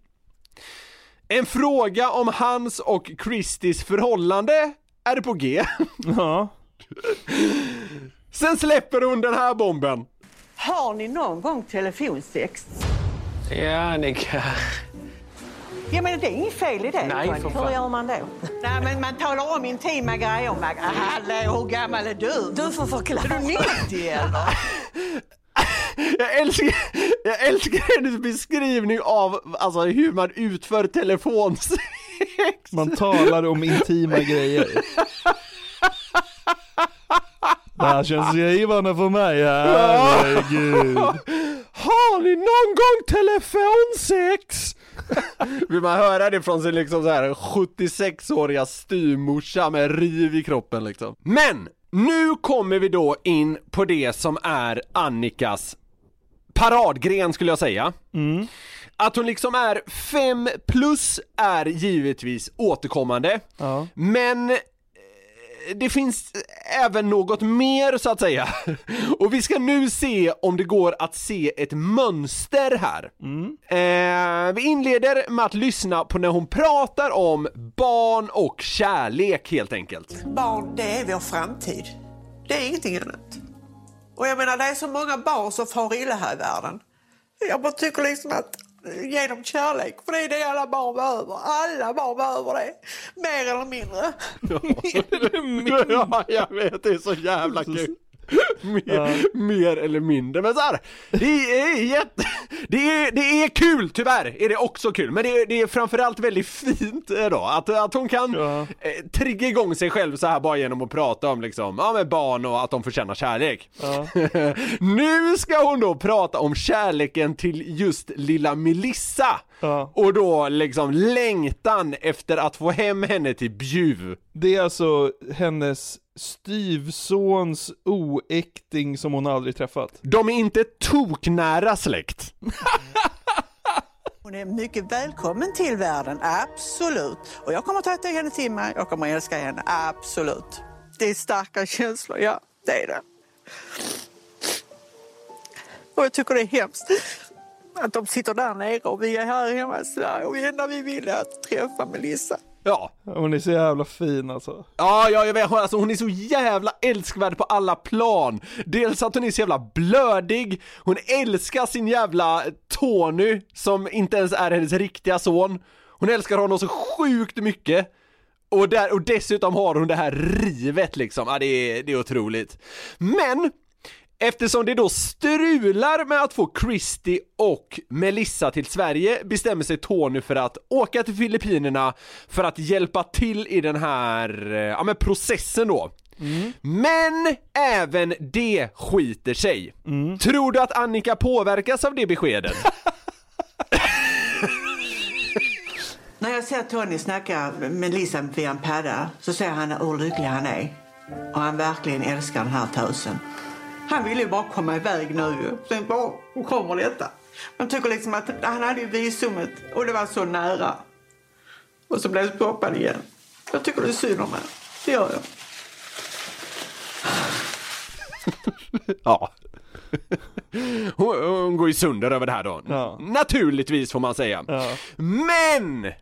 En fråga om hans och Christies förhållande är på G (laughs) Ja Sen släpper hon den här bomben Har ni någon gång telefonsex? Ja, Annika. Ja, men det är inget fel i det. Nej, för Hur gör man då? Nej, men man talar om intima grejer. Man, Hallå, hur gammal är du? Du får förklara. Är du 90 eller? (laughs) (laughs) Jag älskar, jag älskar hennes beskrivning av alltså, hur man utför telefonsex Man talar om intima grejer. Det här känns givande för mig, herregud. (laughs) Har ni någon gång telefonsex? (laughs) Vill man höra det från sin liksom så här 76-åriga styvmorsa med riv i kroppen liksom. Men! Nu kommer vi då in på det som är Annikas paradgren skulle jag säga. Att hon liksom är fem plus är givetvis återkommande. Men eh, det finns även något mer så att säga. Och vi ska nu se om det går att se ett mönster här. Eh, vi inleder med att lyssna på när hon pratar om barn och kärlek helt enkelt. Barn, det är vår framtid. Det är ingenting annat. Och jag menar, det är så många barn som far illa här i världen. Jag bara tycker liksom att ge dem kärlek, för det är det alla barn behöver. Alla barn behöver det. Mer eller mindre. ja, (laughs) jag vet, det är så jävla kul. Mer, mer eller mindre, men så här, det är jätte, det är, det är kul tyvärr, är det också kul, men det är, det är framförallt väldigt fint eh, då, att, att hon kan eh, trigga igång sig själv så här bara genom att prata om liksom, ja med barn och att de förtjänar kärlek. (laughs) nu ska hon då prata om kärleken till just lilla Melissa. Och då liksom längtan efter att få hem henne till Bjuv. Det är alltså hennes styvsons oäkting som hon aldrig träffat. De är inte toknära släkt. Hon är mycket välkommen till världen, absolut. Och jag kommer att ta henne till mig, jag kommer att älska henne, absolut. Det är starka känslor, ja, det är det. Och jag tycker det är hemskt att de sitter där nere och vi är här hemma i Sverige och vi enda vi vill är att träffa Melissa. Ja. Hon är så jävla fin alltså. Ja, ja, jag vet, alltså hon är så jävla älskvärd på alla plan. Dels att hon är så jävla blödig, hon älskar sin jävla Tony som inte ens är hennes riktiga son. Hon älskar honom så sjukt mycket. Och, där, och dessutom har hon det här rivet liksom, ja det är, det är otroligt. Men Eftersom det då strular med att få Christy och Melissa till Sverige bestämmer sig Tony för att åka till Filippinerna för att hjälpa till i den här, eh, ja men processen då. Men även det skiter sig. Tror du att Annika påverkas av det beskedet? (laughs) När jag ser Tony snacka med Lisa via en padda så ser han hur lycklig han är. Och han verkligen älskar den här tösen. Han ville ju bara komma iväg nu. Sen bara, kommer detta? Man tycker liksom att han hade ju visumet och det var så nära. Och så blev det stoppad igen. Jag tycker det är synd om honom. Det gör jag. (laughs) Ja. Hon, hon går ju sönder över det här då. Naturligtvis får man säga. Men!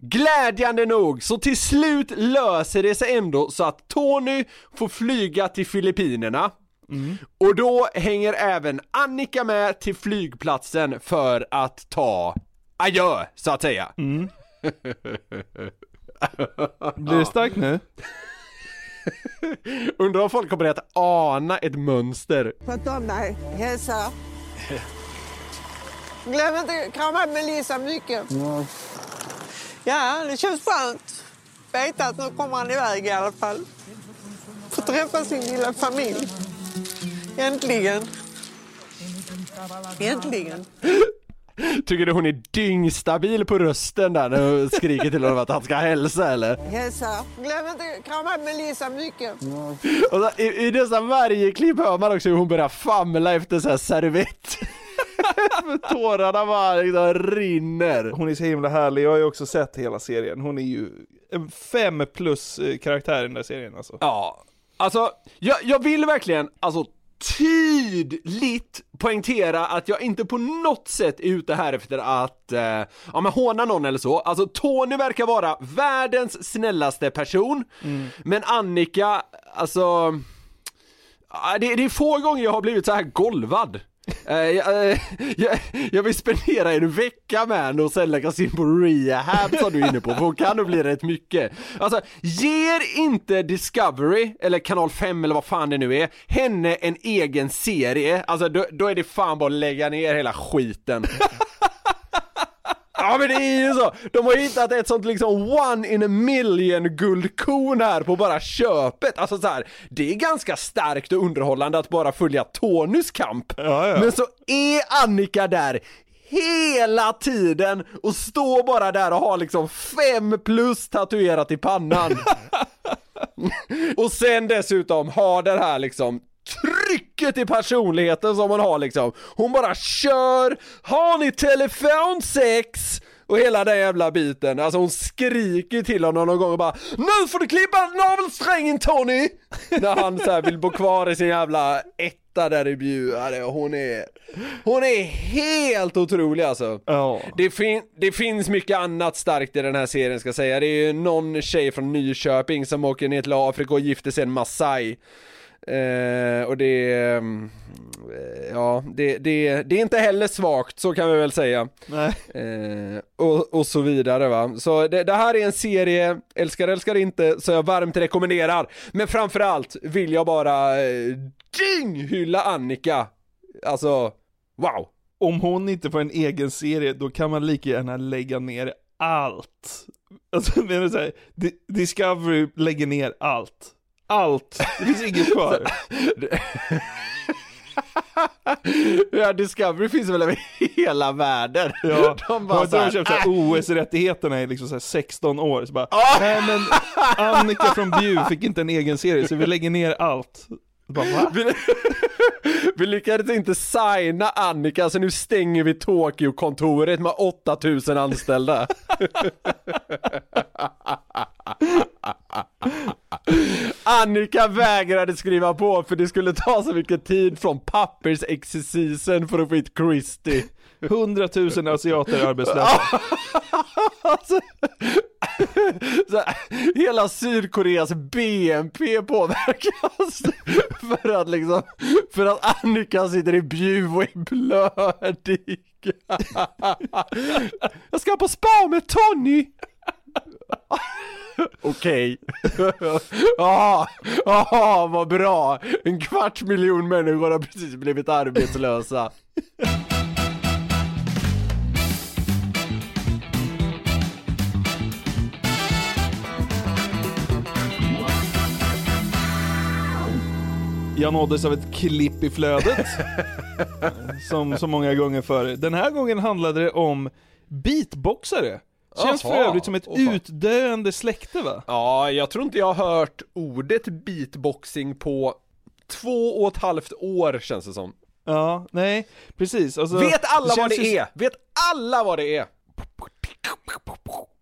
Glädjande nog så till slut löser det sig ändå så att Tony får flyga till Filippinerna. Och då hänger även Annika med till flygplatsen för att ta adjö, så att säga. (laughs) Blir det starkt nu? (laughs) Undrar om folk har börjat ana ett mönster. Sköt om dig. Hälsa. Glöm inte krama Melissa mycket. Ja, det känns skönt. Veta att nu kommer han iväg i alla fall. Få träffa sin lilla familj. Äntligen. Äntligen. Tycker du hon är dyngstabil på rösten där när hon skriker till honom att han ska hälsa eller? Hälsa. Glöm inte krama Melissa mycket. Och så, i, I nästan varje klipp hör man också hur hon börjar famla efter så här servett. (laughs) Tårarna bara liksom rinner. Hon är så himla härlig, jag har ju också sett hela serien. Hon är ju en fem plus eh, karaktär i den där serien alltså. Ja, alltså jag, jag vill verkligen, alltså tydligt poängtera att jag inte på något sätt är ute här efter att, eh, ja men håna någon eller så. Alltså Tony verkar vara världens snällaste person, men Annika, alltså, det, det är få gånger jag har blivit så här golvad. Eh, jag, eh, jag, jag vill spendera en vecka med henne och sen läggas in på rehab som du är inne på, för hon kan nog bli rätt mycket. Alltså, ger inte Discovery, eller kanal 5 eller vad fan det nu är, henne en egen serie, alltså då, då är det fan bara att lägga ner hela skiten. Ja men det är ju så! De har ju hittat ett sånt liksom one in a million guldkorn här på bara köpet. Alltså så här, det är ganska starkt och underhållande att bara följa Tonys kamp. Men så är Annika där hela tiden och står bara där och har liksom fem plus tatuerat i pannan. (laughs) och sen dessutom har den här liksom trycket i personligheten som hon har liksom. Hon bara kör, har ni telefonsex? Och hela den jävla biten, alltså hon skriker till honom någon gång och bara Nu får du klippa navelsträngen Tony! (laughs) När han så vill bo kvar i sin jävla etta där i Ja, det- hon är Hon är helt otrolig alltså. Det, fin- det finns mycket annat starkt i den här serien ska jag säga, det är ju någon tjej från Nyköping som åker ner till Afrika och gifter sig en Maasai Eh, och det, ehm, eh, ja, det, det, det är inte heller svagt, så kan vi väl säga. Eh, och, och så vidare va. Så det, det här är en serie, älskar älskar inte, så jag varmt rekommenderar. Men framförallt vill jag bara eh, hylla Annika. Alltså, wow. Om hon inte får en egen serie, då kan man lika gärna lägga ner allt. Alltså, menar så här, Di- Discovery lägger ner allt. Allt. Det finns inget kvar. ja, Discovery finns väl över hela världen. Ja, De bara så här, köpt så här. OS-rättigheterna i liksom så här 16 år, så bara Nej men Annika från Bjuv fick inte en egen serie, så vi lägger ner allt. Bara? Vi, (laughs) vi lyckades inte signa Annika så nu stänger vi Tokyo-kontoret med 8000 anställda. (laughs) Annika vägrade skriva på för det skulle ta så mycket tid från pappersexercisen för att få hit Christie. 100 000 asiater är arbetslösa. alltså, så här, hela Sydkoreas BNP påverkas för att liksom, för att Annika sitter i Bjuv och är blödig. Jag ska på spa med Tony! Okej. Ja, (laughs) ja, vad bra. En kvarts miljon människor har precis blivit arbetslösa. Jag nåddes av ett klipp i flödet. (laughs) som så många gånger förr. Den här gången handlade det om beatboxare. Känns för övrigt som ett fan. utdöende släkte va? Ja, jag tror inte jag har hört ordet beatboxing på två och ett halvt år känns det som. Ja, nej, precis. Alltså, Vet alla vad känns det ju- är? Vet alla vad det är?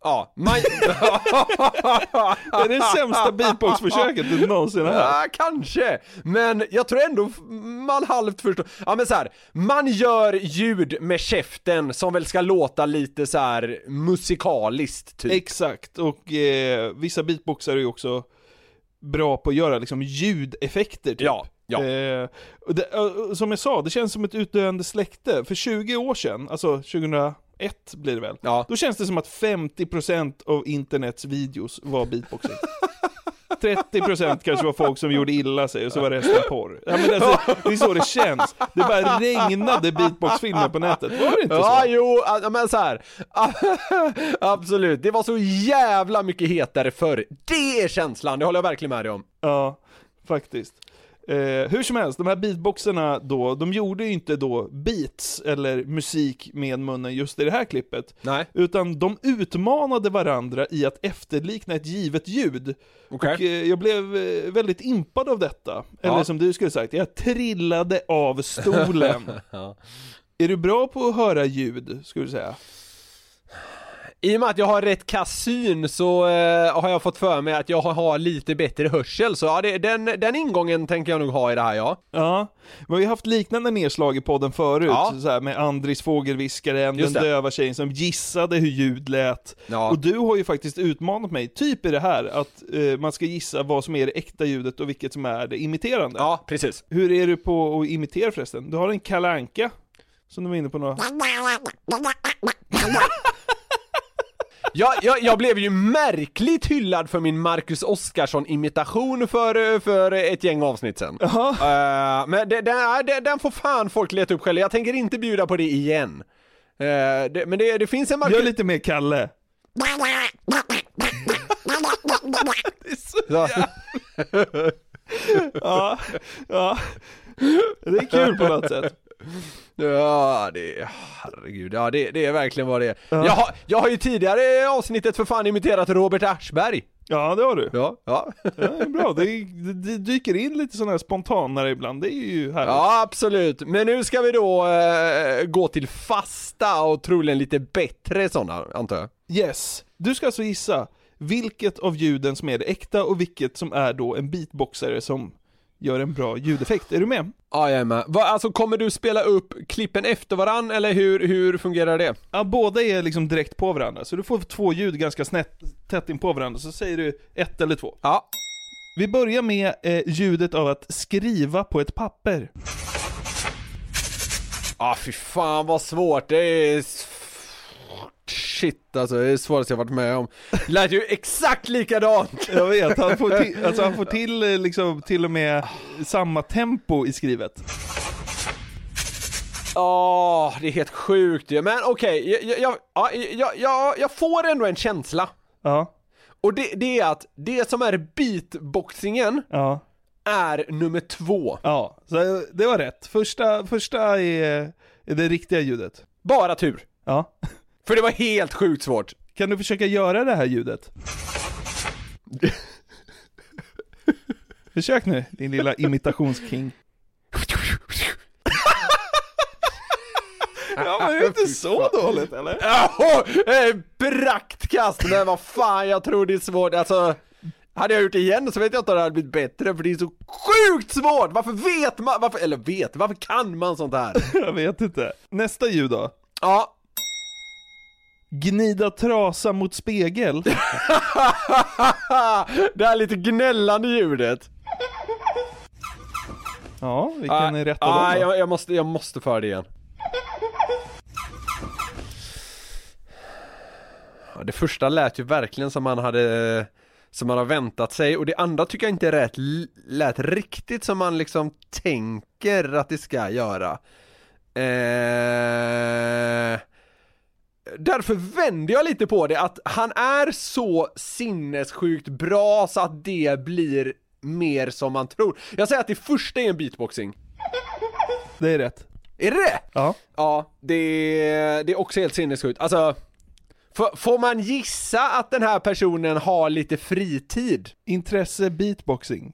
Ja, man... (laughs) Det är det sämsta beatboxförsöket du någonsin har hört. Ja, kanske. Men jag tror ändå man halvt förstår. Ja men så här, man gör ljud med käften som väl ska låta lite så här musikaliskt typ. Exakt, och eh, vissa beatboxare är ju också bra på att göra liksom ljudeffekter typ. Ja, ja. Eh, det, eh, som jag sa, det känns som ett utdöende släkte. För 20 år sedan, alltså 2001 blir det väl, Ja. då känns det som att 50% av internets videos var beatboxing. (laughs) 30% kanske var folk som gjorde illa sig och så var resten porr. Ja, men alltså, det är så det känns. Det bara regnade beatboxfilmer på nätet, var det inte Ja, så? jo, ja, men så här. (laughs) Absolut, det var så jävla mycket hetare förr. Det är känslan, det håller jag verkligen med dig om. Ja, faktiskt. Eh, hur som helst, de här beatboxarna då, de gjorde ju inte då beats eller musik med munnen just i det här klippet. Nej. Utan de utmanade varandra i att efterlikna ett givet ljud. Okej. Och eh, jag blev eh, väldigt impad av detta. Ja. Eller som du skulle sagt, jag trillade av stolen. (laughs) Ja. Är du bra på att höra ljud, skulle du säga? I och med att jag har rätt kass syn så eh, har jag fått för mig att jag har, har lite bättre hörsel, så ja, det, den, den ingången tänker jag nog ha i det här ja. Ja, vi har ju haft liknande nedslag i podden förut, Ja. så här med Andris fågelviskaren, Just den det. döva tjejen som gissade hur ljud lät. Ja. Och du har ju faktiskt utmanat mig, typ i det här, att eh, man ska gissa vad som är det äkta ljudet och vilket som är det imiterande. Ja, precis. Hur är du på att imitera förresten? Du har en kalanka som du var inne på några... (laughs) (laughs) Jag, jag, jag blev ju märkligt hyllad för min Marcus Oskarsson-imitation för, för ett gäng avsnitt sen. Eh, men det, det, det, den får fan folk leta upp själva, jag tänker inte bjuda på det igen. Eh, det, men det, det finns en Marcus... Gör lite mer Kalle. (laughs) Ja. ja, ja. Det är kul på något sätt. Ja, det är, herregud, ja det, det är verkligen vad det är. Jag, har, jag har ju tidigare i avsnittet för fan imiterat Robert Aschberg. Ja, det har du. Ja, ja. Ja, det bra. Det, det, det dyker in lite sådana här spontanare ibland, det är ju härligt. Ja, absolut. Men nu ska vi då eh, gå till fasta och troligen lite bättre sådana, antar jag. Yes. Du ska alltså gissa vilket av ljuden som är det äkta och vilket som är då en beatboxare som gör en bra ljudeffekt. Är du med? Ja, jag är med. Va, alltså kommer du spela upp klippen efter varann eller hur, hur fungerar det? Ja, båda är liksom direkt på varandra, så du får två ljud ganska snett, tätt in på varandra, så säger du ett eller två. Ja. Vi börjar med eh, ljudet av att skriva på ett papper. Ah, fy fan vad svårt. Det är... Shit alltså, det är det svåraste jag varit med om. Det lät ju exakt likadant! (laughs) Jag vet, han får till, alltså han får till eh, liksom till och med samma tempo i skrivet. Åh, det är helt sjukt ju. Men okej, jag, jag, jag, ja, jag, jag, får ändå en känsla. Ja. Och det, det är att det som är beatboxingen Ja. är nummer två. Ja, så det var rätt. Första, första är, är det riktiga ljudet. Bara tur. Ja. För det var helt sjukt svårt. Kan du försöka göra det här ljudet? (laughs) Försök nu, din lilla imitationsking. (laughs) Ja men det är inte så dåligt eller? Jaha, eh, praktkast! Men vad fan, jag tror det är svårt. Alltså, hade jag gjort det igen så vet jag inte om det hade blivit bättre för det är så sjukt svårt! Varför vet man, varför, eller vet, varför kan man sånt här? (laughs) Jag vet inte. Nästa ljud då? Ja, Gnida trasa mot spegel. (laughs) det här lite gnällande ljudet. Ja, vilken Ah, är rätt av ah, dem jag, jag, måste, jag måste föra det igen. Det första lät ju verkligen som man hade som man har väntat sig och det andra tycker jag inte rätt, lät riktigt som man liksom tänker att det ska göra. Eh, därför vänder jag lite på det att han är så sinnessjukt bra så att det blir mer som man tror. Jag säger att det första är en beatboxing. Det är rätt. Är det det? Ja. Ja, det, det är också helt sinnessjukt. Alltså, får, får man gissa att den här personen har lite fritid? Intresse beatboxing.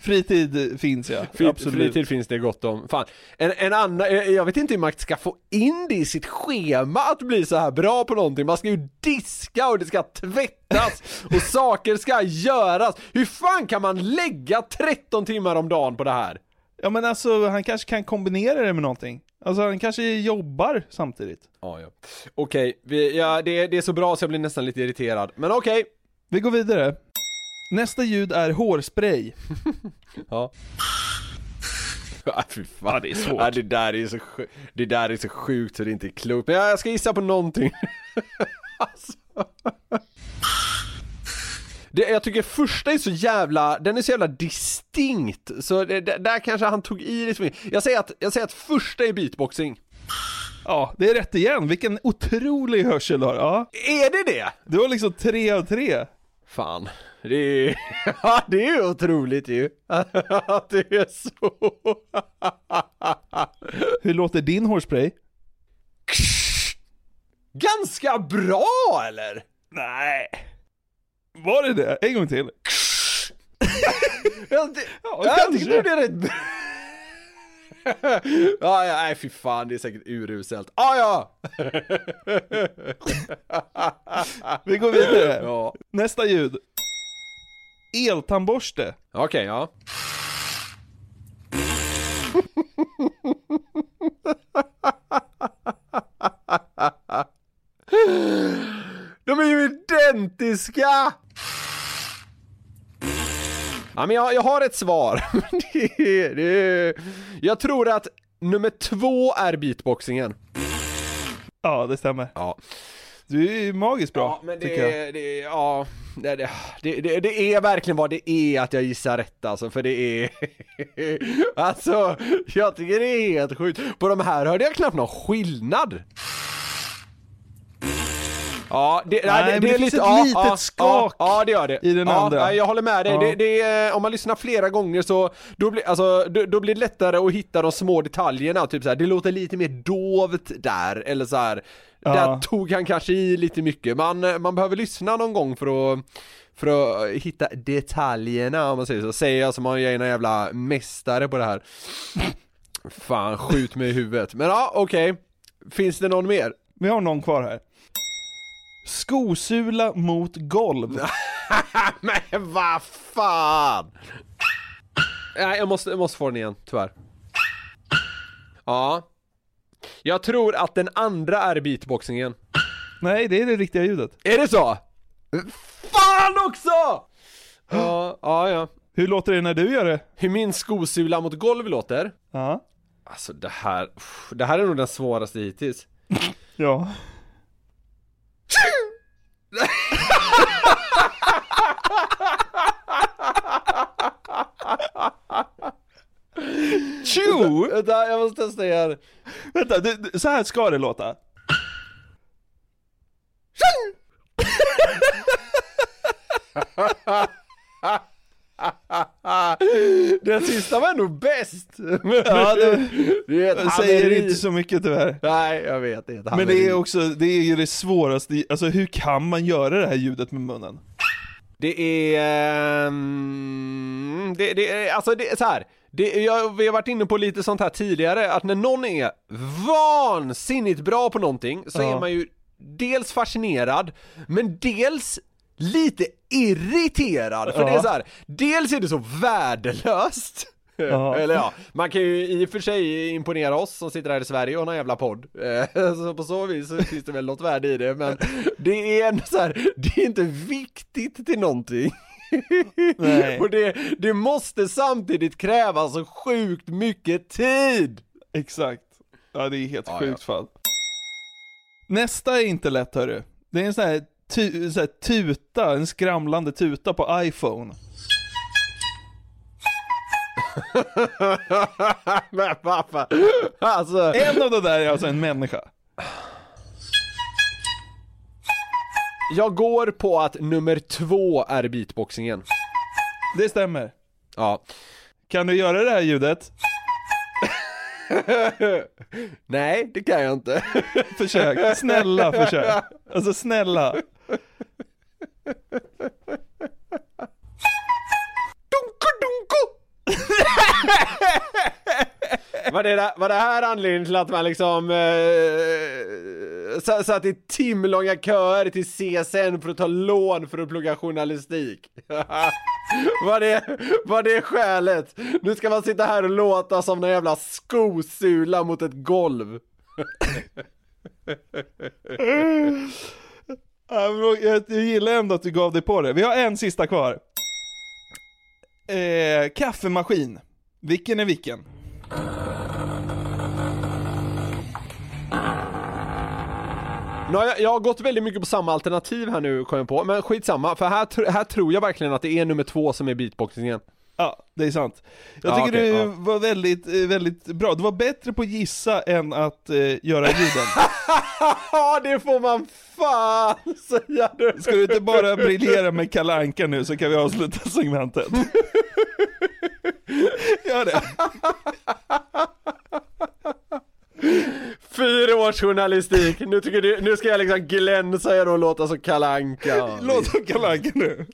Fritid finns ja, Fri, absolut. Fritid finns det gott om. Fan, en, en annan, eh, jag vet inte hur man ska få in det i sitt schema att bli så här bra på någonting. Man ska ju diska och det ska tvättas (laughs) och saker ska göras. Hur fan kan man lägga 13 timmar om dagen på det här? Ja men alltså, han kanske kan kombinera det med någonting. Alltså han kanske jobbar samtidigt. Ja, ja. Okej, vi- ja, det, det är så bra så jag blir nästan lite irriterad. Men okej. Vi går vidare. Nästa ljud är hårspray. (laughs) Ja. (laughs) Ja, fy fan. det är svårt. Ja, det, där är så, sj- det där är så sjukt så det inte är klokt. Men jag jag ska gissa på någonting. (laughs) alltså. det, jag tycker första är så jävla, den är så jävla distinkt. Så det, det, där kanske han tog i lite. Jag säger att, jag säger att första är beatboxing. Ja, det är rätt igen. Vilken otrolig hörsel du har. Ja. Är det det? Du har liksom tre av tre. Fan. Det är, (laughs) ja, det är ju otroligt ju. (laughs) Det är så. (laughs) Hur låter din hårspray? Ganska bra eller? Nej. Var det det? En gång till. Jag, Ja, jag kanske. tycker det är rätt ja, ja, nej fy fan, det är säkert uruselt. Ah, ja! Vi går vidare. Ja. Nästa ljud. Eltandborste. Okej, ja. De är ju identiska! Ja men jag, jag har ett svar. (laughs) det, det, jag tror att nummer två är beatboxingen. Ja, det stämmer. Ja. Du är ju magiskt bra, Ja, men det, är- det, är- ja, det, det, det, det är verkligen vad det är att jag gissar rätt alltså, för det är (laughs) Alltså, jag tycker det är helt sjukt. På de här hörde jag knappt någon skillnad. Ja, det, Nej, det, det, det är finns lite, ett litet ja, skak ja, det gör det. i den ja, andra. Ja, jag håller med dig. Det, är- om man lyssnar flera gånger så, då blir, alltså, då, då blir det lättare att hitta de små detaljerna, typ så här, det låter lite mer dovt där, eller så här. Där tog han kanske i lite mycket. Man, man behöver lyssna någon gång för att för att hitta detaljerna om man säger så, säger jag som om jag är en jävla mästare på det här Fan, skjut mig i huvudet. Men ja, okej Finns det någon mer? Vi har någon kvar här. Skosula mot golv. (laughs) Men vad fan! Nej, jag måste, jag måste få den igen, tyvärr. Ja. Jag tror att den andra är beatboxingen. Nej, det är det riktiga ljudet. Är det så? Fan också! Ja, ja, ja. Hur låter det när du gör det? Hur min skosula mot golv låter? Ja. Alltså det här, det här är nog den svåraste hittills. (laughs) Ja. Tjo! Vänta, jag måste testa igen. Vänta, det, det- så här ska det låta. (laughs) Den sista var nog bäst! Ja, det, (laughs) det ett säger inte så mycket tyvärr. Nej, jag vet, det är Men det är också, det är ju det svåraste, alltså hur kan man göra det här ljudet med munnen? Det är, ehm, det, det är, alltså det är så här. Det, jag, vi har varit inne på lite sånt här tidigare, att när någon är vansinnigt bra på någonting så Ja. är man ju dels fascinerad, men dels lite irriterad. För Ja. det är så här, dels är det så värdelöst, Ja. (laughs) Eller ja, man kan ju i och för sig imponera oss som sitter här i Sverige och har någon jävla podd. Eh, (laughs) Så på så vis så finns det väl något värde i det, men (laughs) det är ändå så här, det är inte viktigt till någonting. Nej. Och det, det måste samtidigt kräva så sjukt mycket tid. Exakt. Ja, det är helt Ja, sjukt fall. Nästa är inte lätt hörru. Det är en sån här, tu, sån här tuta, en skramlande tuta på iPhone. (laughs) Men pappa, alltså. En av de där är alltså en människa. Jag går på att nummer två är beatboxingen. Det stämmer. Ja. Kan du göra det här ljudet? (laughs) Nej, det kan jag inte. Försök, snälla försök. (laughs) Alltså snälla. Var det, där- var det här anledningen till att man liksom eh, satt i timlånga köer till CSN för att ta lån för att plugga journalistik? (laughs) var, det, var det skälet? Nu ska man sitta här och låta som en jävla skosula mot ett golv. (laughs) Jag, jag gillar ändå att du gav dig på det. Vi har en sista kvar. Eh, kaffemaskin. Vilken är vilken? Nu har jag, jag har gått väldigt mycket på samma alternativ här nu kom jag på, men skitsamma, för här, här tror jag verkligen att det är nummer två som är beatboxingen. Ja, det är sant. Jag Ja, tycker okej, du ja. var väldigt, eh, väldigt bra. Du var bättre på att gissa än att eh, göra ljuden. (laughs) Ja, det får man fan säga du! Ska du inte bara briljera med Kalle Anka nu så kan vi avsluta segmentet. (laughs) Gör det. Fyra års journalistik, nu, tycker du, nu ska jag liksom glänsa er och låta som Kalle Anka. Låt som Kalle Anka nu.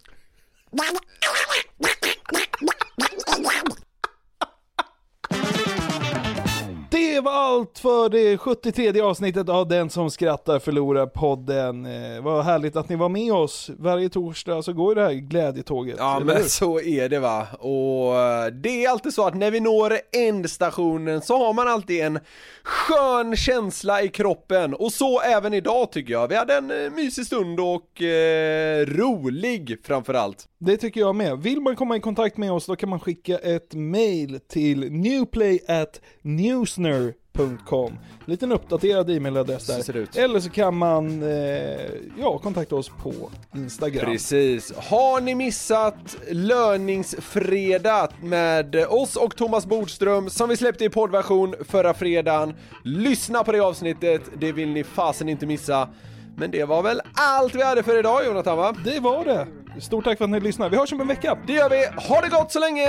Det var allt för det 73 avsnittet av Den som skrattar förlorar podden. Eh, vad härligt att ni var med oss. Varje torsdag så går ju det här glädjetåget. Ja men hur? så är det va, och eh, det är alltid så att när vi når ändstationen så har man alltid en skön känsla i kroppen och så även idag tycker jag. Vi hade en eh, mysig stund och eh, rolig framförallt. Det tycker jag med. Vill man komma i kontakt med oss då kan man skicka ett mail till newplay@newsner.com Liten uppdaterad e-mailadress där. Eller så kan man eh, ja, kontakta oss på Instagram. Precis. Har ni missat löningsfredag med oss och Thomas Bodström som vi släppte i poddversion förra fredagen? Lyssna på det avsnittet, det vill ni fasen inte missa. Men det var väl allt vi hade för idag Jonathan va? Det var det. Stort tack för att ni lyssnade. Vi hörs om en vecka. Det gör vi. Ha det gott så länge!